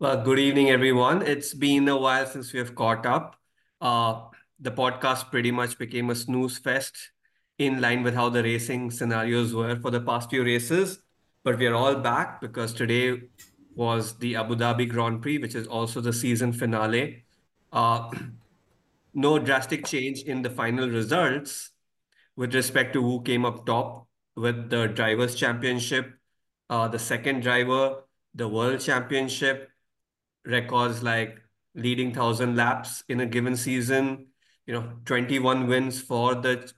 Well, good evening, everyone. It's been a while since we have caught up. Uh, the podcast pretty much became a snooze fest in line with how the racing scenarios were for the past few races. But we are all back because today was the Abu Dhabi Grand Prix, which is also the season finale. Uh, no drastic change in the final results with respect to who came up top with the Drivers' Championship, uh, the second driver, the World Championship records like leading 1000 laps in a given season, you know, 21 wins for the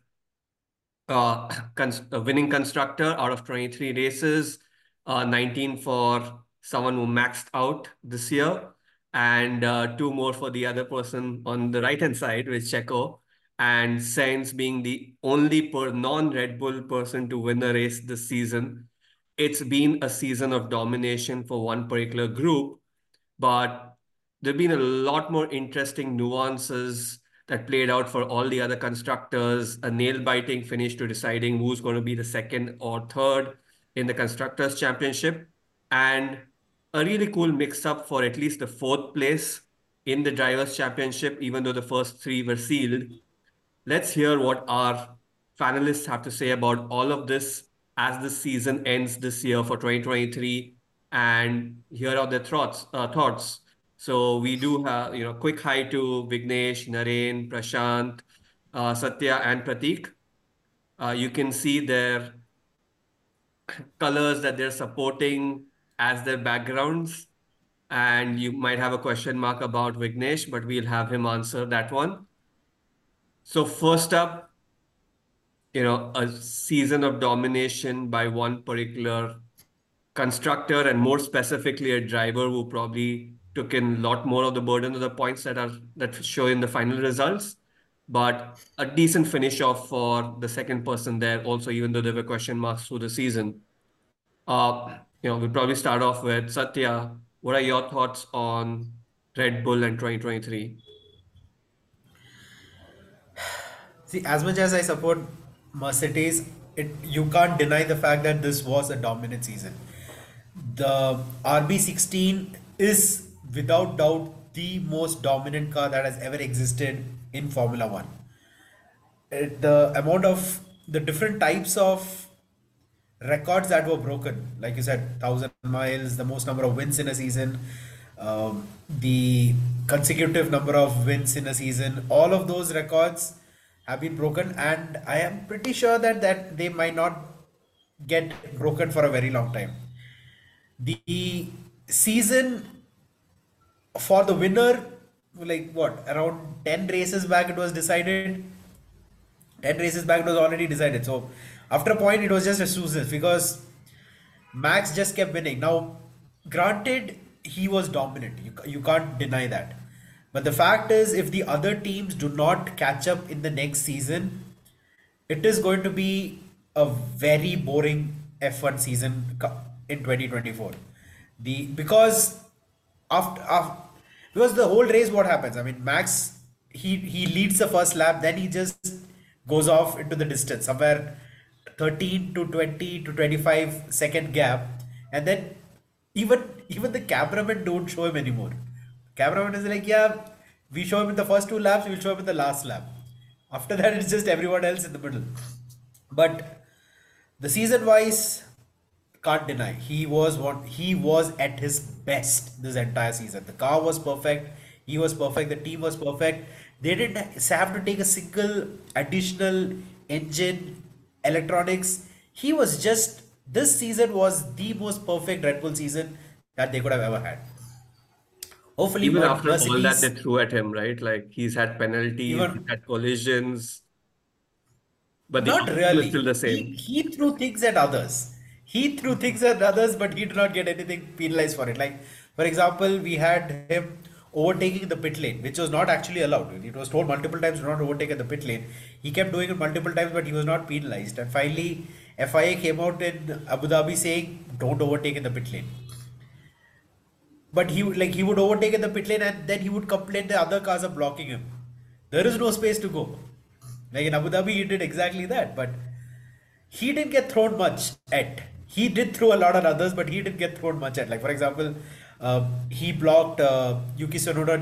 uh, cons winning constructor out of 23 races, uh, 19 for someone who maxed out this year, and uh, two more for the other person on the right hand side with Checo, and Sainz being the only per non-Red Bull person to win a race this season. It's been a season of domination for one particular group, but there've been a lot more interesting nuances that played out for all the other constructors, a nail-biting finish to deciding who's going to be the second or third in the Constructors' Championship, and a really cool mix-up for at least the fourth place in the Drivers' Championship, even though the first three were sealed. Let's hear what our panelists have to say about all of this as the season ends this year for 2023 and here are their thoughts. Uh, thoughts. So we do have, you know, quick hi to Vignesh, Naren, Prashanth, uh, Sathya, and Prathik. Uh, you can see their colors that they're supporting as their backgrounds. And you might have a question mark about Vignesh, but we'll have him answer that one. So first up, you know, a season of domination by one particular constructor and more specifically a driver who probably took in a lot more of the burden of the points that are that show in the final results. But a decent finish off for the second person there also, even though there were question marks through the season. Uh, you know, we'll probably start off with Sathya. What are your thoughts on Red Bull and 2023? See, as much as I support Mercedes, it you can't deny the fact that this was a dominant season. The RB16 is without doubt the most dominant car that has ever existed in Formula One. It- the amount of the different types of records that were broken, like you said, thousand miles, the most number of wins in a season, um, the consecutive number of wins in a season, all of those records have been broken, and I am pretty sure that that they might not get broken for a very long time. The season for the winner, like what, around 10 races back, it was decided. 10 races back, it was already decided. So, after a point, it was just a snooze because Max just kept winning. Now, granted, he was dominant. You, you can't deny that. But the fact is, if the other teams do not catch up in the next season, it is going to be a very boring F1 season in 2024. The because after, after because the whole race, what happens? I mean, Max he he leads the first lap, then he just goes off into the distance somewhere 13 to 20 to 25 second gap, and then even even the cameramen don't show him anymore. Cameraman is like, yeah, we show him in the first two laps, we'll show him in the last lap. After that, it's just everyone else in the middle. But the season wise, can't deny he was what he was at his best this entire season. The car was perfect, he was perfect, the team was perfect. They didn't have to take a single additional engine, electronics. He was just this season was the most perfect Red Bull season that they could have ever had. Hopefully, Even after all that they threw at him, right? Like he's had penalties, he's had collisions, but the Not outcome is still really. the He same. he threw things at others. He threw things at others, but he did not get anything penalized for it. Like, for example, we had him overtaking the pit lane, which was not actually allowed. It was told multiple times do not overtake at the pit lane. He kept doing it multiple times, but he was not penalized. And finally, FIA came out in Abu Dhabi saying don't overtake in the pit lane. But he like he would overtake in the pit lane and then he would complain the other cars are blocking him. There is no space to go. Like in Abu Dhabi, he did exactly that, but he didn't get thrown much at. He did throw a lot at others, but he didn't get thrown much at. Like for example, Uh, he blocked uh, Yuki Tsunoda.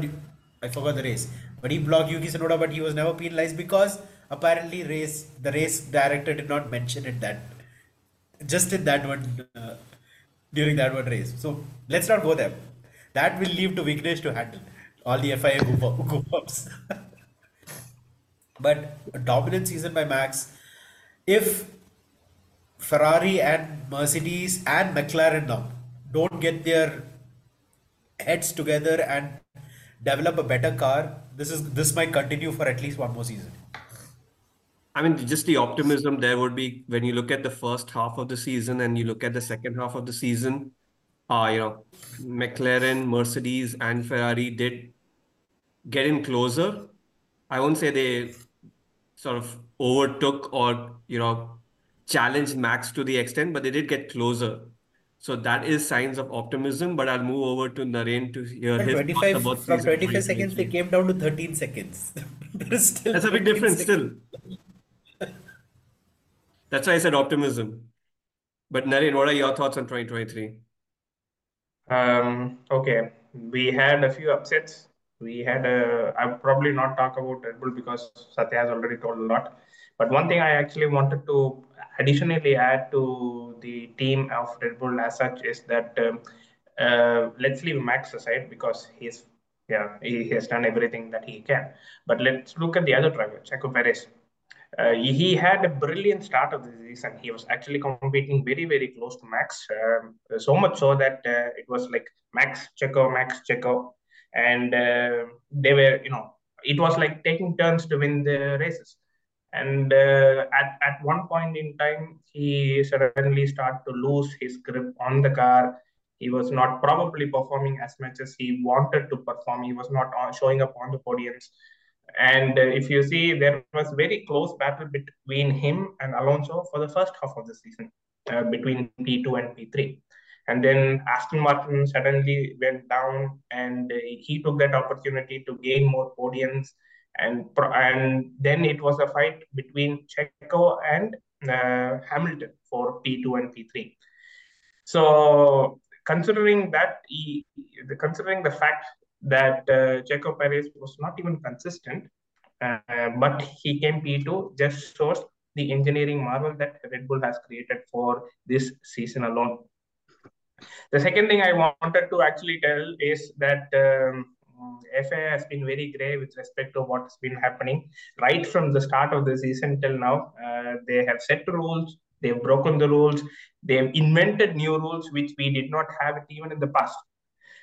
I forgot the race, but he blocked Yuki Tsunoda, but he was never penalized because apparently race the race director did not mention it that just in that one uh, during that one race. So let's not go there. That will leave to Vignesh to handle all the FIA goof goof ups. but a dominant season by Max. If Ferrari and Mercedes and McLaren now don't get their heads together and develop a better car, this is this might continue for at least one more season. I mean, just the optimism there would be when you look at the first half of the season and you look at the second half of the season. Uh, you know, McLaren, Mercedes, and Ferrari did get in closer. I won't say they sort of overtook or you know challenged Max to the extent, but they did get closer. So that is signs of optimism. But I'll move over to Naren to hear But his thoughts 25 about from season 25 seconds they came down to 13 seconds. still That's a big difference seconds. still. That's why I said optimism. But Naren, what are your thoughts on 2023? Um, okay, we had a few upsets. We had a, I'll probably not talk about Red Bull because Sathya has already told a lot. But one thing I actually wanted to additionally add to the team of Red Bull as such is that um, uh, let's leave Max aside because he's yeah he, has done everything that he can. But let's look at the other driver, Checo Perez. Uh, he had a brilliant start of the season. He was actually competing very, very close to Max, um, so much so that uh, it was like Max Checo, Max Checo, and uh, they were, you know, it was like taking turns to win the races. And uh, at, at one point in time, he suddenly started to lose his grip on the car. He was not probably performing as much as he wanted to perform. He was not showing up on the podiums. And uh, if you see, there was very close battle between him and Alonso for the first half of the season, uh, between P2 and P3. And then Aston Martin suddenly went down, and uh, he took that opportunity to gain more podiums. And and then it was a fight between Checo and uh, Hamilton for P2 and P3. So considering that, he, considering the fact that uh, Checo Perez was not even consistent, uh, but he came P2, just shows the engineering marvel that Red Bull has created for this season alone. The second thing I wanted to actually tell is that um, FIA has been very grey with respect to what's been happening right from the start of the season till now. Uh, they have set rules, they've broken the rules, they've invented new rules which we did not have it even in the past.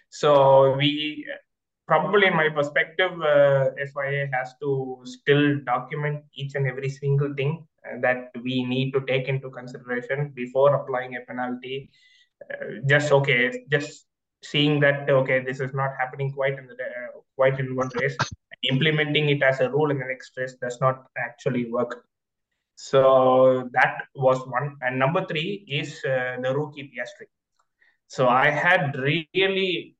So we probably in my perspective, uh, FIA has to still document each and every single thing uh, that we need to take into consideration before applying a penalty. Uh, just okay, just seeing that okay, this is not happening quite in the uh, quite in one race. Implementing it as a rule in the next race does not actually work. So that was one, and number three is uh, the rookie Piastri. So I had really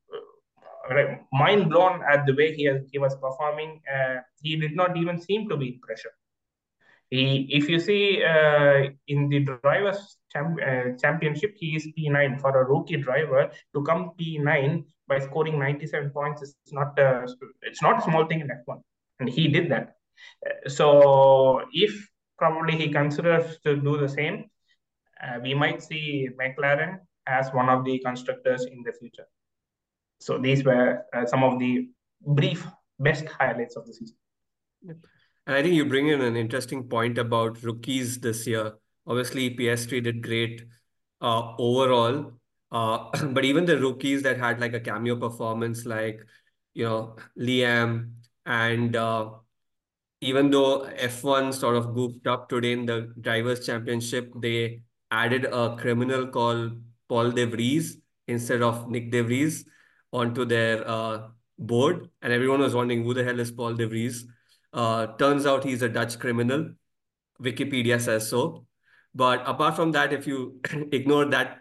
mind blown at the way he, has, he was performing. Uh, he did not even seem to be in pressure. If you see uh, in the drivers champ, uh, championship, he is P9 for a rookie driver to come P9 by scoring 97 points. It's not a, it's not a small thing in F1, and he did that. so if probably he considers to do the same, uh, we might see McLaren as one of the constructors in the future. So these were uh, some of the brief best highlights of the season. And I think you bring in an interesting point about rookies this year. Obviously, Piastri did great uh, overall, uh, but even the rookies that had like a cameo performance, like you know Liam, and uh, even though F1 sort of goofed up today in the drivers' championship, they added a criminal called Paul De Vries instead of Nyck De Vries onto their uh, board, and everyone was wondering who the hell is Paul De Vries. Uh, turns out he's a Dutch criminal. Wikipedia says so. But apart from that, if you ignore that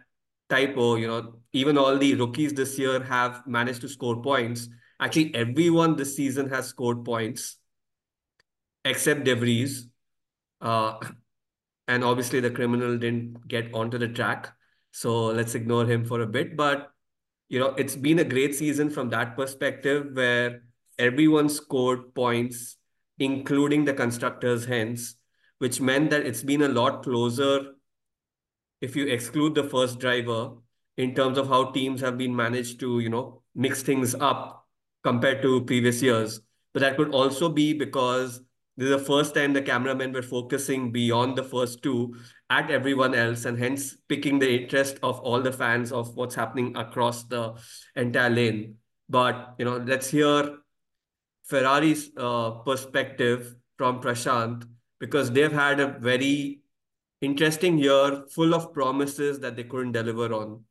typo, you know, even all the rookies this year have managed to score points. Actually, everyone this season has scored points except De Vries. Uh, and obviously, the criminal didn't get onto the track. So let's ignore him for a bit. But you know, it's been a great season from that perspective where everyone scored points, including the constructors, hence, which meant that it's been a lot closer if you exclude the first driver in terms of how teams have been managed to, you know, mix things up compared to previous years. But that could also be because this is the first time the cameramen were focusing beyond the first two at everyone else and hence picking the interest of all the fans of what's happening across the entire lane. But, you know, let's hear Ferrari's uh, perspective from Prashanth because they've had a very interesting year full of promises that they couldn't deliver on.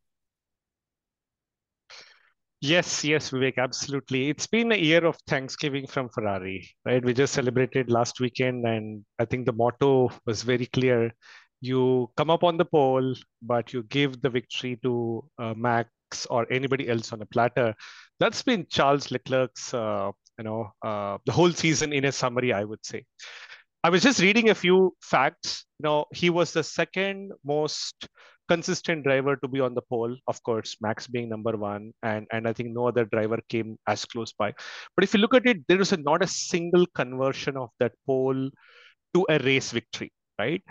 Yes, yes, Vivek, absolutely. It's been a year of Thanksgiving from Ferrari, right? We just celebrated last weekend, and I think the motto was very clear. You come up on the pole, but you give the victory to uh, Max or anybody else on a platter. That's been Charles Leclerc's, uh, you know, uh, the whole season in a summary, I would say. I was just reading a few facts. You know, he was the second most consistent driver to be on the pole. Of course, Max being number one, and and I think no other driver came as close by. But if you look at it, there is a, not a single conversion of that pole to a race victory, right?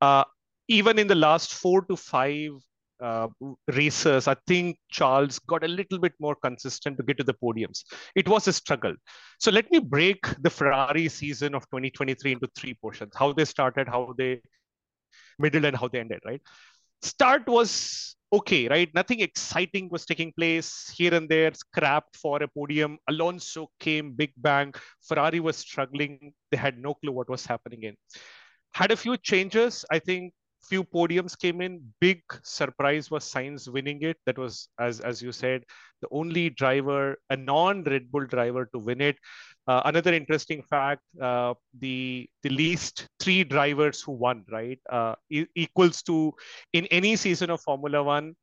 Uh, even in the last four to five uh, racers, I think Charles got a little bit more consistent to get to the podiums. It was a struggle. So let me break the Ferrari season of 2023 into three portions: how they started, how they middle, and how they ended. Right start was okay, right? Nothing exciting was taking place here and there, scrapped for a podium. Alonso came, big bang. Ferrari was struggling. They had no clue what was happening in. Had a few changes. I think few podiums came in. Big surprise was Sainz winning it. That was, as as you said, the only driver, a non-Red Bull driver to win it. Uh, another interesting fact: uh, the the least three drivers who won, right, uh, e- equals to in any season of Formula One.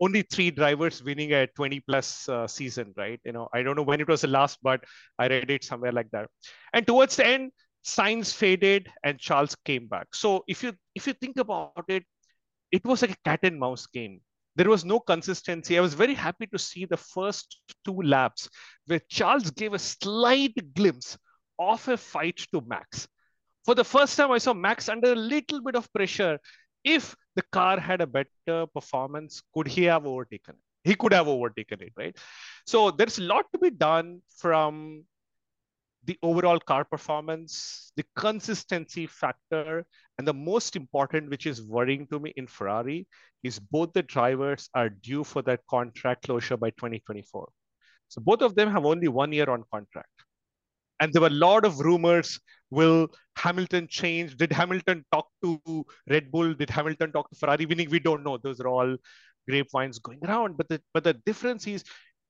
Only three drivers winning a 20 plus uh, season, right? You know, I don't know when it was the last, but I read it somewhere like that. And towards the end, Sainz faded and Charles came back. So if you if you think about it, it was like a cat and mouse game. There was no consistency. I was very happy to see the first two laps where Charles gave a slight glimpse of a fight to Max. For the first time, I saw Max under a little bit of pressure. If the car had a better performance, could he have overtaken it? He could have overtaken it, right? So there's a lot to be done from the overall car performance, the consistency factor, and the most important, which is worrying to me in Ferrari, is both the drivers are due for that contract closure by 2024. So both of them have only one year on contract. And there were a lot of rumors. Will Hamilton change? Did Hamilton talk to Red Bull? Did Hamilton talk to Ferrari? We don't know. Those are all grapevines going around. But the but the difference is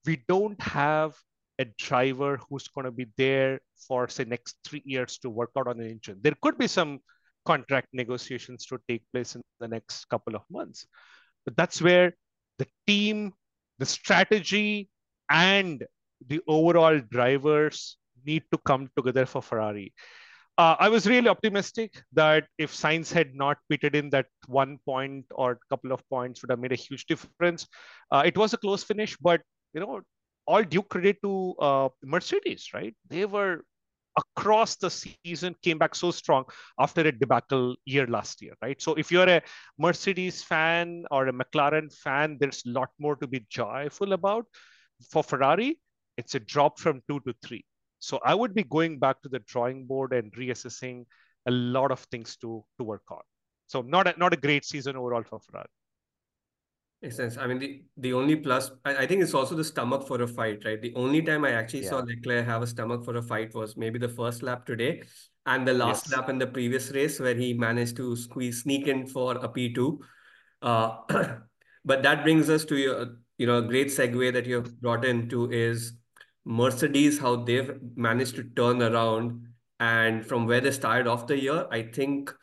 we don't have a driver who's going to be there for say next three years to work out on an engine. There could be some contract negotiations to take place in the next couple of months, but that's where the team, the strategy, and the overall drivers need to come together for Ferrari. Uh, I was really optimistic that if Sainz had not pitted in that one point or couple of points would have made a huge difference. Uh, it was a close finish, but you know all due credit to uh, Mercedes, right? They were across the season came back so strong after a debacle year last year, right? So if you're a Mercedes fan or a McLaren fan, there's a lot more to be joyful about. For Ferrari, it's a drop from two to three. So I would be going back to the drawing board and reassessing a lot of things to to work on. So not a, not a great season overall for Ferrari. Makes sense. I mean, the, the only plus, I, I think it's also the stomach for a fight, right? The only time I actually Yeah. saw Leclerc have a stomach for a fight was maybe the first lap today and the last Yes. lap in the previous race where he managed to squeeze, sneak in for a P2. Uh, but that brings us to your, you know, a great segue that you have brought into is Mercedes, how they've managed to turn around. And from where they started off the year, I think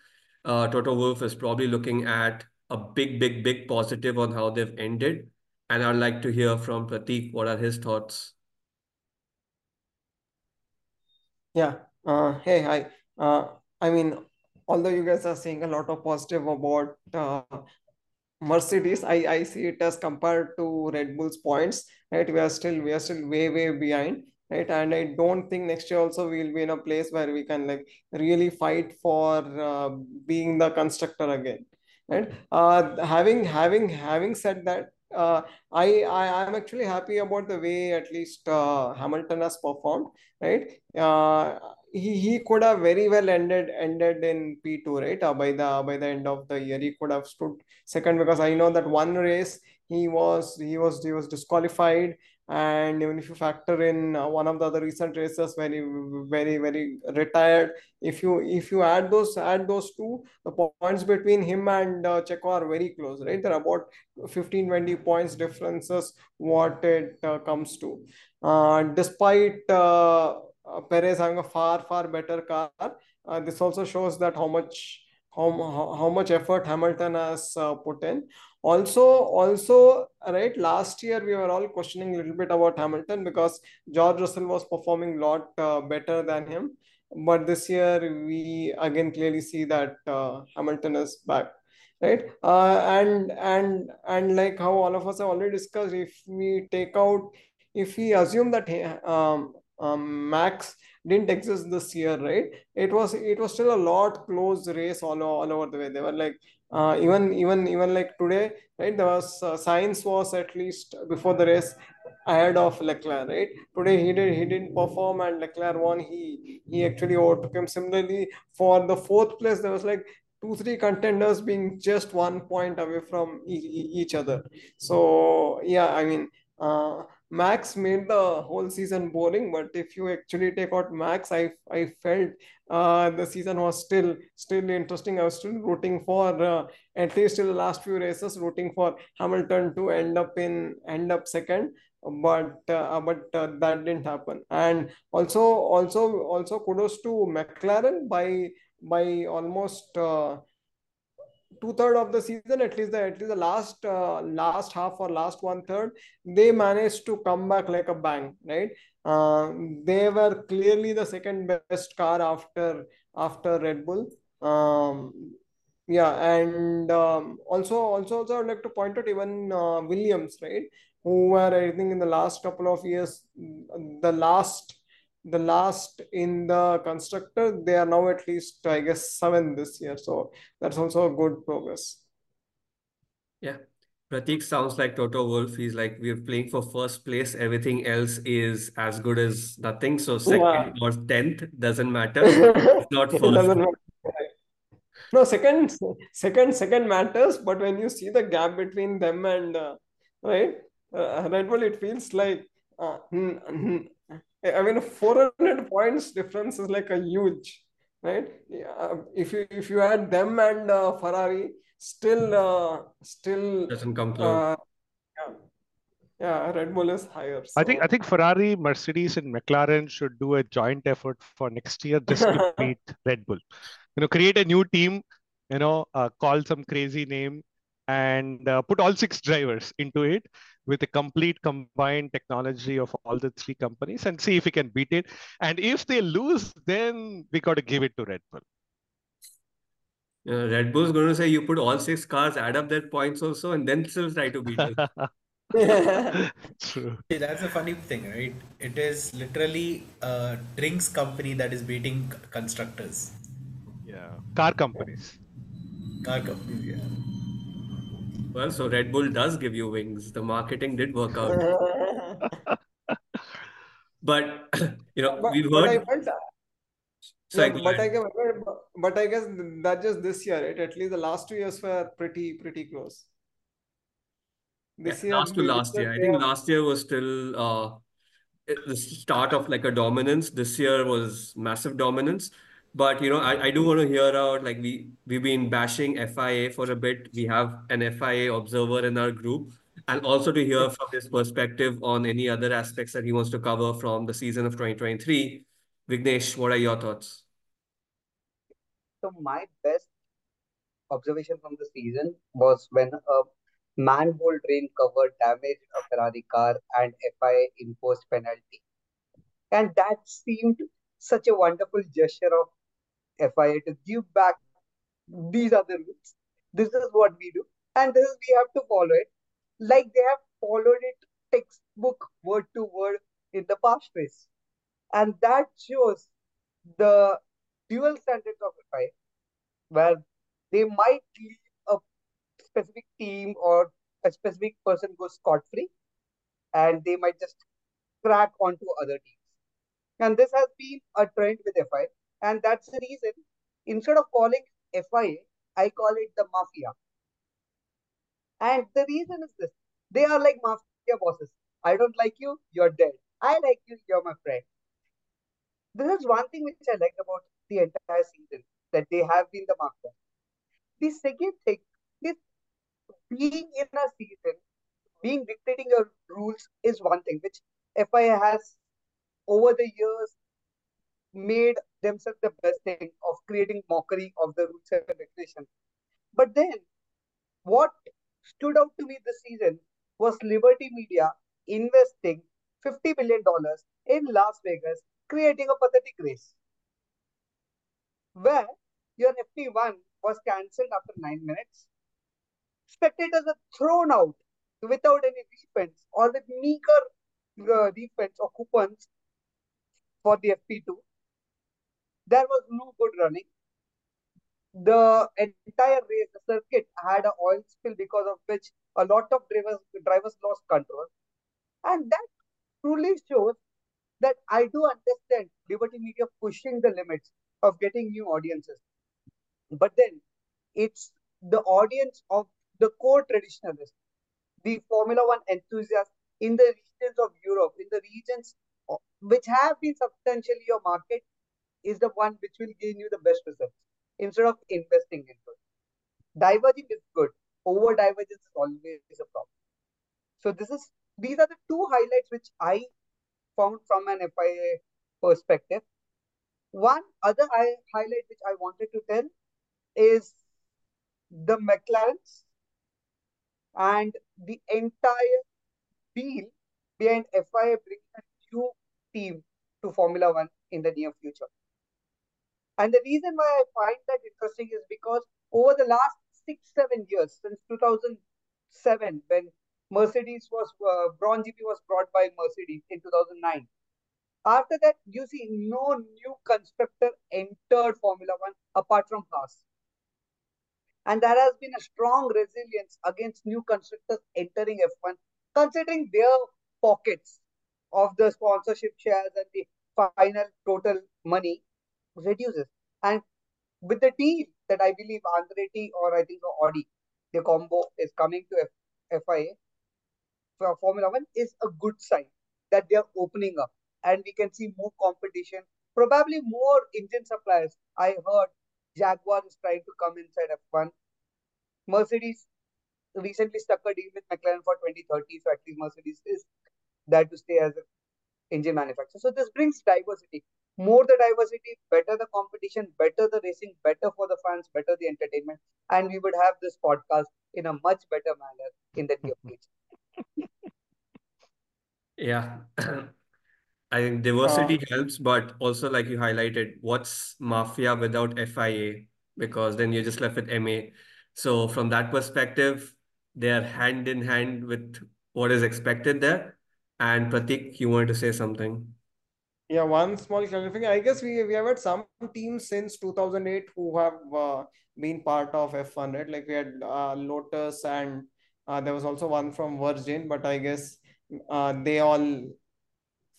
uh, Toto Wolff is probably looking at a big, big, big positive on how they've ended. And I'd like to hear from Prathik what are his thoughts. Yeah. Uh, hey, hi. Uh, I mean, although you guys are saying a lot of positive about uh, Mercedes, I, I see it as compared to Red Bull's points, right? We are still we are still way way behind, right? And I don't think next year also we'll be in a place where we can like really fight for uh, being the constructor again, right? Uh, having having having said that, uh, I I am actually happy about the way at least uh, Hamilton has performed, right? Uh, he, he could have very well ended ended in P2, right? Uh, by the by the end of the year, he could have stood second because I know that one race he was he was he was disqualified, and even if you factor in uh, one of the other recent races very very very retired, if you if you add those add those two, the points between him and uh, Checo are very close, right? They're about 15 20 points differences what it uh, comes to. Uh, despite uh, Perez having a far far better car. Uh, this also shows that how much how, how much effort Hamilton has uh, put in. Also, also, right, last year we were all questioning a little bit about Hamilton because George Russell was performing a lot uh, better than him. But this year we again clearly see that uh, Hamilton is back, right? Uh, and and and like how all of us have already discussed, if we take out, if we assume that um, um, Max didn't exist this year, right? It was it was still a lot close race all, all over the way. They were like uh, even even even like today, right? There was uh, Sainz was at least before the race ahead of Leclerc, right? Today he did he didn't perform and Leclerc won. He he actually overtook him. Similarly, for the fourth place, there was like two three contenders being just one point away from e each other. So yeah, I mean. Uh, Max made the whole season boring, but if you actually take out Max, I I felt uh, the season was still still interesting. I was still rooting for uh, at least in the last few races, rooting for Hamilton to end up in end up second, but uh, but uh, that didn't happen. And also also also kudos to McLaren by by almost uh, two third of the season, at least the at least the last uh, last half or last one third, they managed to come back like a bang, right? Uh, they were clearly the second best car after after Red Bull. Um, yeah, and um, also also also I'd like to point out even uh, Williams, right? Who were I think in the last couple of years, the last the last in the constructor they are now at least i guess seven this year. So that's also a good progress. Yeah. Prathik sounds like toto wolff. He's like we're playing for first place. Everything else is as good as nothing. So second yeah. or 10th doesn't matter. It's not first. no second second second matters. But when you see the gap between them and uh, right uh, red bull it feels like uh, I mean, 400 points difference is like a huge, right? Yeah, if you if you add them and uh, Ferrari, still uh, still doesn't come close. Uh, yeah. yeah, Red Bull is higher. So. I think I think Ferrari, Mercedes, and McLaren should do a joint effort for next year just to beat Red Bull. You know, create a new team. You know, uh, call some crazy name and uh, put all six drivers into it with a complete combined technology of all the three companies and see if we can beat it. And if they lose, then we got to give it to Red Bull. Uh, Red Bull's going to say you put all six cars, add up their points also, and then still try to beat it. True. See, that's a funny thing, right? It is literally a drinks company that is beating constructors. Yeah, car companies. Car companies, yeah. Well, so Red Bull does give you wings. The marketing did work out. but you know, but, we've but heard. I felt that. Yeah, go but I guess, but I guess that just this year, right? At least the last two years were pretty pretty close. Yeah, year, last to last year. I think have- last year was still uh, the start of like a dominance. This year was massive dominance. But you know, I, I do want to hear out like we we've been bashing FIA for a bit. We have an FIA observer in our group, and also to hear from his perspective on any other aspects that he wants to cover from the season of 2023. Vignesh, what are your thoughts? So my best observation from the season was when a manhole drain cover damaged a Ferrari car and FIA imposed penalty. And that seemed such a wonderful gesture of FIA to give back. These are the rules. This is what we do. and this is we have to follow it like they have followed it textbook word to word in the past race. And that shows the dual standards of FI, where they might leave a specific team or a specific person go scot free, and they might just crack onto other teams. And this has been a trend with FI, and that's the reason instead of calling FIA, I call it the mafia. And the reason is this they are like mafia bosses. I don't like you, you're dead. I like you, you're my friend. This is one thing which I like about the entire season that they have been the mafia. The second thing is being in a season, being dictating your rules is one thing which FIA has over the years made themselves the best thing of creating mockery of the rules and regulations. But then, what stood out to me this season was Liberty Media investing $50 million in Las Vegas, creating a pathetic race. Where your FP1 was cancelled after nine minutes, spectators are thrown out without any defense or with meager uh, defense or coupons for the FP2. There was no good running. The entire race, circuit had an oil spill because of which a lot of drivers drivers lost control. And that truly shows that I do understand Liberty Media pushing the limits of getting new audiences. But then it's the audience of the core traditionalists, the Formula One enthusiasts in the regions of Europe, in the regions which have been substantially your market, is the one which will give you the best results instead of investing into it. Diverging is good. Over divergence is always a problem. So this is these are the two highlights which I found from an FIA perspective. One other highlight which I wanted to tell is the McLarens and the entire deal behind FIA bringing a new team to Formula One in the near future. And the reason why I find that interesting is because over the last six, seven years, since 2007, when Mercedes was, uh, Brawn GP was brought by Mercedes in 2009. After that, you see no new constructor entered Formula One apart from Haas. And there has been a strong resilience against new constructors entering F1, considering their pockets of the sponsorship shares and the final total money reduces. And with the deal that I believe Andretti or I think Audi, the combo is coming to F- FIA for Formula One is a good sign that they are opening up and we can see more competition, probably more engine suppliers. I heard Jaguar is trying to come inside F1. Mercedes recently stuck a deal with McLaren for 2030, so at least Mercedes is there to stay as an engine manufacturer. So this brings diversity. More the diversity, better the competition, better the racing, better for the fans, better the entertainment, and we would have this podcast in a much better manner in the near future. Yeah. I think diversity uh. helps, but also like you highlighted, what's Mafia without FIA? Because then you're just left with MA. So from that perspective, they are hand in hand with what is expected there. And Prathik, you wanted to say something? Yeah, one small clarification. I guess we we have had some teams since 2008 who have uh, been part of F1, right? Like we had uh, Lotus and uh, there was also one from Virgin, but I guess uh, they all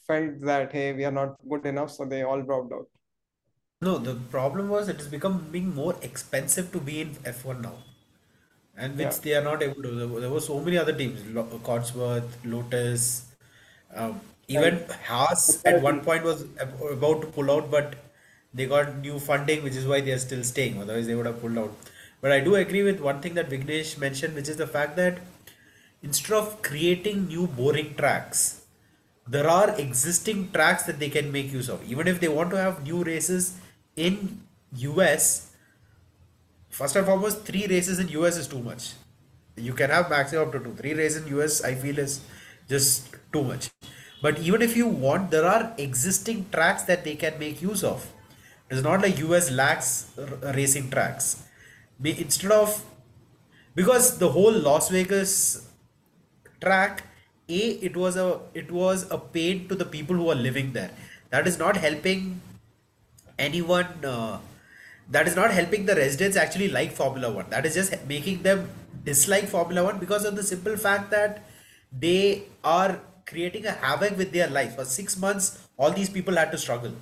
felt that hey, we are not good enough, so they all dropped out. No, the problem was it is becoming more expensive to be in F1 now, and which Yeah. they are not able to. There were so many other teams, Lo- Cosworth, Lotus, um, even Haas at one point was ab- about to pull out, but they got new funding, which is why they are still staying. Otherwise, they would have pulled out. But I do agree with one thing that Vignesh mentioned, which is the fact that instead of creating new boring tracks, there are existing tracks that they can make use of. Even if they want to have new races in US, first and foremost, three races in US is too much. You can have maximum up to two. Three races in US, I feel, is just too much. But even if you want, there are existing tracks that they can make use of. It's not like US lacks racing tracks. Instead of because the whole Las Vegas track, a it was a it was a pain to the people who are living there. That is not helping anyone. Uh, that is not helping the residents actually like Formula One. That is just making them dislike Formula One because of the simple fact that they are creating a havoc with their life. For six months, all these people had to struggle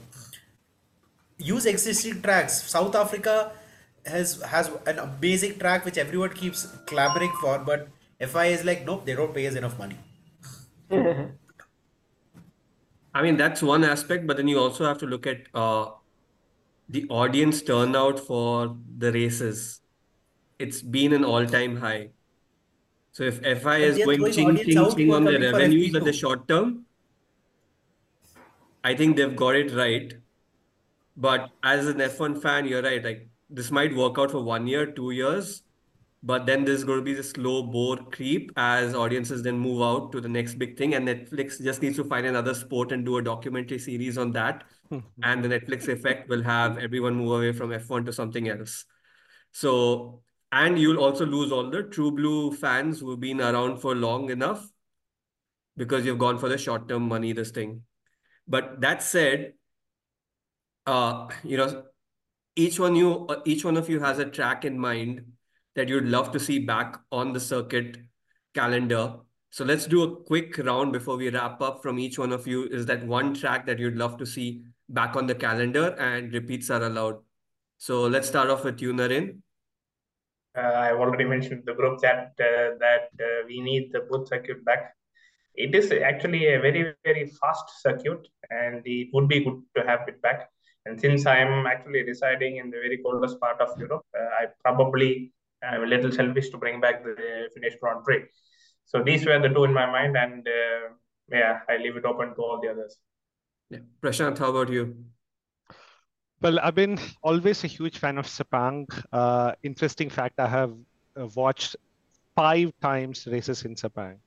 use existing tracks. South Africa has has an amazing track which everyone keeps clamoring for, but FI is like, nope, they don't pay us enough money. I mean, that's one aspect, but then you also have to look at uh, the audience turnout for the races. It's been an all-time high. So if FI is going ching ching ching on the revenues at the short term, I think they've got it right. But as an F1 fan, you're right. Like this might work out for one year, two years, but then there's going to be the slow bore creep as audiences then move out to the next big thing, and Netflix just needs to find another sport and do a documentary series on that, and the Netflix effect will have everyone move away from F1 to something else. So, and you'll also lose all the true blue fans who've been around for long enough because you've gone for the short term money, this thing. But that said, uh, you know, each one you uh, each one of you has a track in mind that you'd love to see back on the circuit calendar. So let's do a quick round before we wrap up from each one of you. Is that one track that you'd love to see back on the calendar and repeats are allowed? So let's start off with you, Naren. Uh, I've already mentioned the group chat uh, that uh, we need the Buddh circuit back. It is actually a very, very fast circuit, and it would be good to have it back. And since I'm actually residing in the very coldest part of Europe, I probably am a little selfish to bring back the Finnish Grand Prix. So these were the two in my mind, and yeah, I leave it open to all the others. Yeah. Prashanth, how about you? Well, I've been always a huge fan of Sepang. Uh, interesting fact, I have uh, watched five times races in Sepang.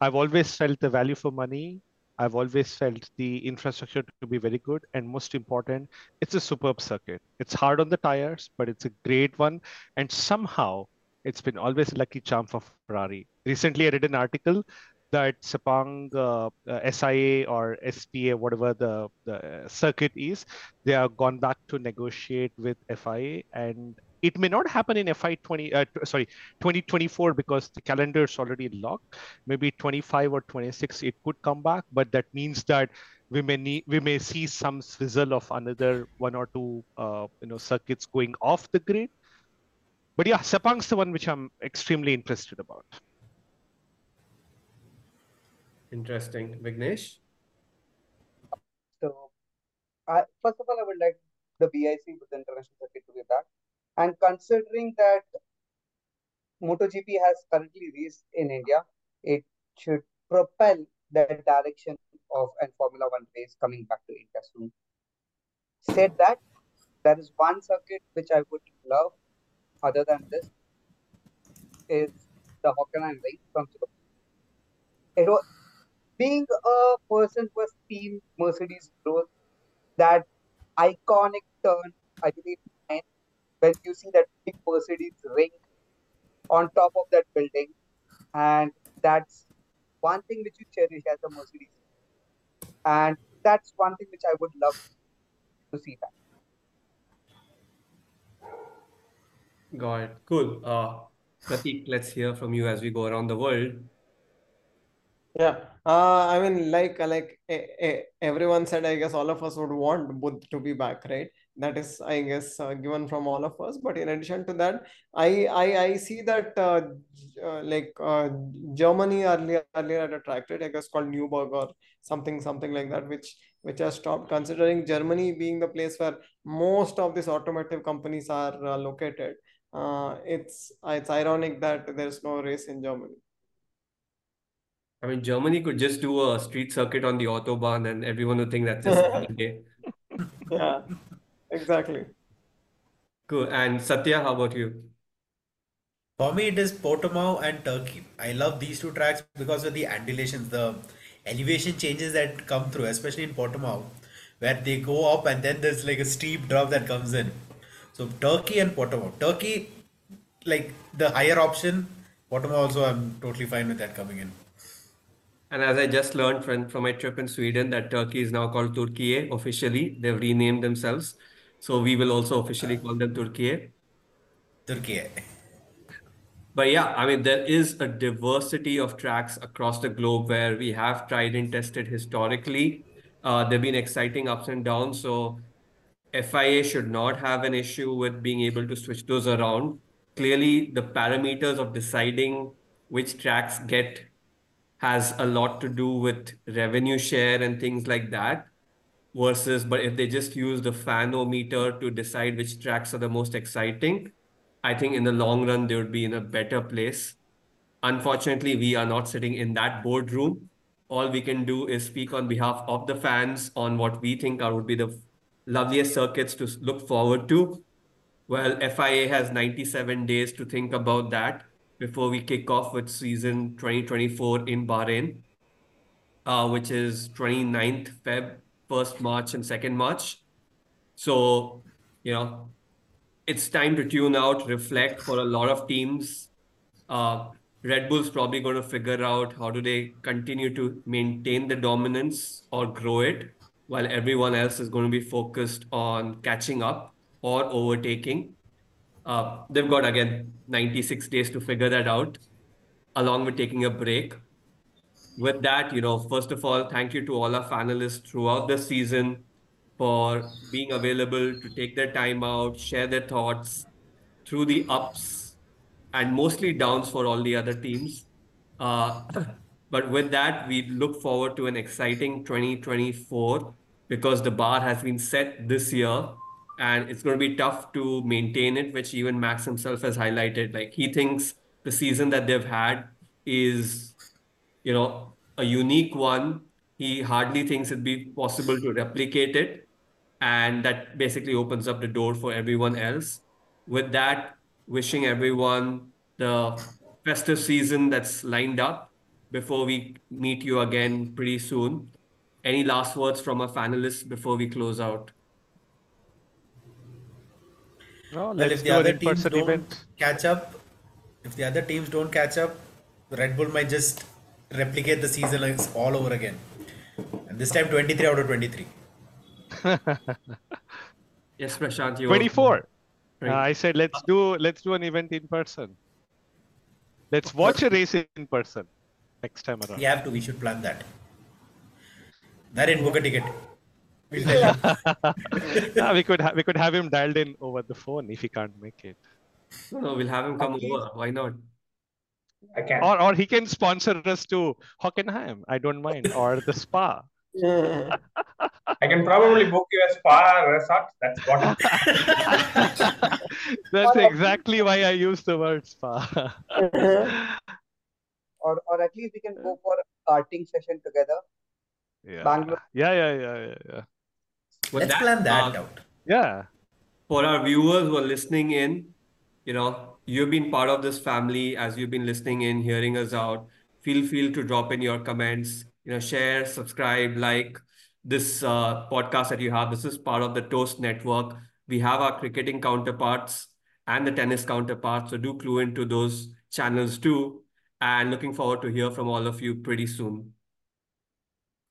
I've always felt the value for money. I've always felt the infrastructure to be very good. And most important, it's a superb circuit. It's hard on the tires, but it's a great one. And somehow it's been always a lucky charm for Ferrari. Recently, I read an article that Sepang uh, uh, SIA or SPA, whatever the, the circuit is, they have gone back to negotiate with FIA and it may not happen in FI 20, uh, sorry, 2024 because the calendar is already locked. Maybe 25 or 26, it could come back, but that means that we may need, we may see some swizzle of another one or two, uh, you know, circuits going off the grid. But yeah, Sepang's the one which I'm extremely interested about. Interesting. Vignesh? So, I, first of all, I would like the BIC with the international circuit to be back. And considering that MotoGP has currently raced in India, it should propel the direction of a Formula One race coming back to India soon. Said that, there is one circuit which I would love other than this is the Hockenheim Ring from Singapore. It was, being a person who has seen Mercedes growth, that iconic turn, I believe, when you see that big Mercedes ring on top of that building, and that's one thing which you cherish as a Mercedes, and that's one thing which I would love to see that. Got it. Cool. Uh, Prathik, let's hear from you as we go around the world. Yeah, uh, I mean, like like everyone said, I guess all of us would want Buddh to be back, right? That is, I guess, uh, given from all of us. But in addition to that, I I, I see that uh, uh, like uh, Germany earlier earlier had attracted. I guess called Newburgh or something something like that, which which has stopped. Considering Germany being the place where most of these automotive companies are uh, located, it's it's ironic that there's no race in Germany. I mean, Germany could just do a street circuit on the Autobahn and everyone would think that's just a day. Yeah, exactly. Cool. And Sathya, how about you? For me, it is Portimao and Turkey. I love these two tracks because of the undulations, the elevation changes that come through, especially in Portimao, where they go up and then there's like a steep drop that comes in. So Turkey and Portimao. Turkey, like the higher option, bottom also, I'm totally fine with that coming in. And as I just learned from, from my trip in Sweden, that Turkey is now called Turkiye officially. They've renamed themselves. So we will also officially call them Turkiye. Turkey. But yeah, I mean, there is a diversity of tracks across the globe where we have tried and tested historically. Uh, there have been exciting ups and downs. So FIA should not have an issue with being able to switch those around. Clearly, the parameters of deciding which tracks get has a lot to do with revenue share and things like that. Versus, but if they just use the fanometer to decide which tracks are the most exciting, I think in the long run, they would be in a better place. Unfortunately, we are not sitting in that boardroom. All we can do is speak on behalf of the fans on what we think are would be the loveliest circuits to look forward to. Well, FIA has 97 days to think about that before we kick off with season 2024 in Bahrain, uh, which is 29th Feb, 1st March, and 2nd March. So, you know, it's time to tune out, reflect for a lot of teams. Uh, Red Bull's probably going to figure out how do they continue to maintain the dominance or grow it, while everyone else is going to be focused on catching up or overtaking. Uh, they've got again 96 days to figure that out, along with taking a break. With that, you know, first of all, thank you to all our finalists throughout the season for being available to take their time out, share their thoughts through the ups and mostly downs for all the other teams. Uh, but with that, we look forward to an exciting 2024 because the bar has been set this year and it's going to be tough to maintain it, which even Max himself has highlighted. Like he thinks the season that they've had is, you know, a unique one. He hardly thinks it'd be possible to replicate it. And that basically opens up the door for everyone else. With that, wishing everyone the festive season that's lined up before we meet you again pretty soon. Any last words from our panelists before we close out? No, Well, if the other teams don't event. catch up, if the other teams don't catch up, Red Bull might just replicate the season all over again. And this time, 23 out of 23. Yes, Prashanth, you 24. Uh, I said let's do let's do an event in person. Let's watch a race in person next time around. We have to. We should plan that. Narendra, book a ticket. We'll tell you. Yeah, ah, we could ha- we could have him dialed in over the phone if he can't make it, No, no, we'll have him come over. Why not? I can. or or he can sponsor us to Hockenheim. I don't mind, or the spa. I can probably book you a spa resort. That's what. That's exactly why I use the word spa. Or, or at least we can go for a karting session together. yeah. Bangalore. yeah, yeah, yeah, yeah, yeah. With Let's that, plan that uh, out. Yeah. for our viewers who are listening in, you know, you've been part of this family as you've been listening in, hearing us out. Feel free to drop in your comments, you know, share, subscribe, like this uh, podcast that you have. This is part of the Toast Network. We have our cricketing counterparts and the tennis counterparts, so do clue into those channels too. And looking forward to hear from all of you pretty soon.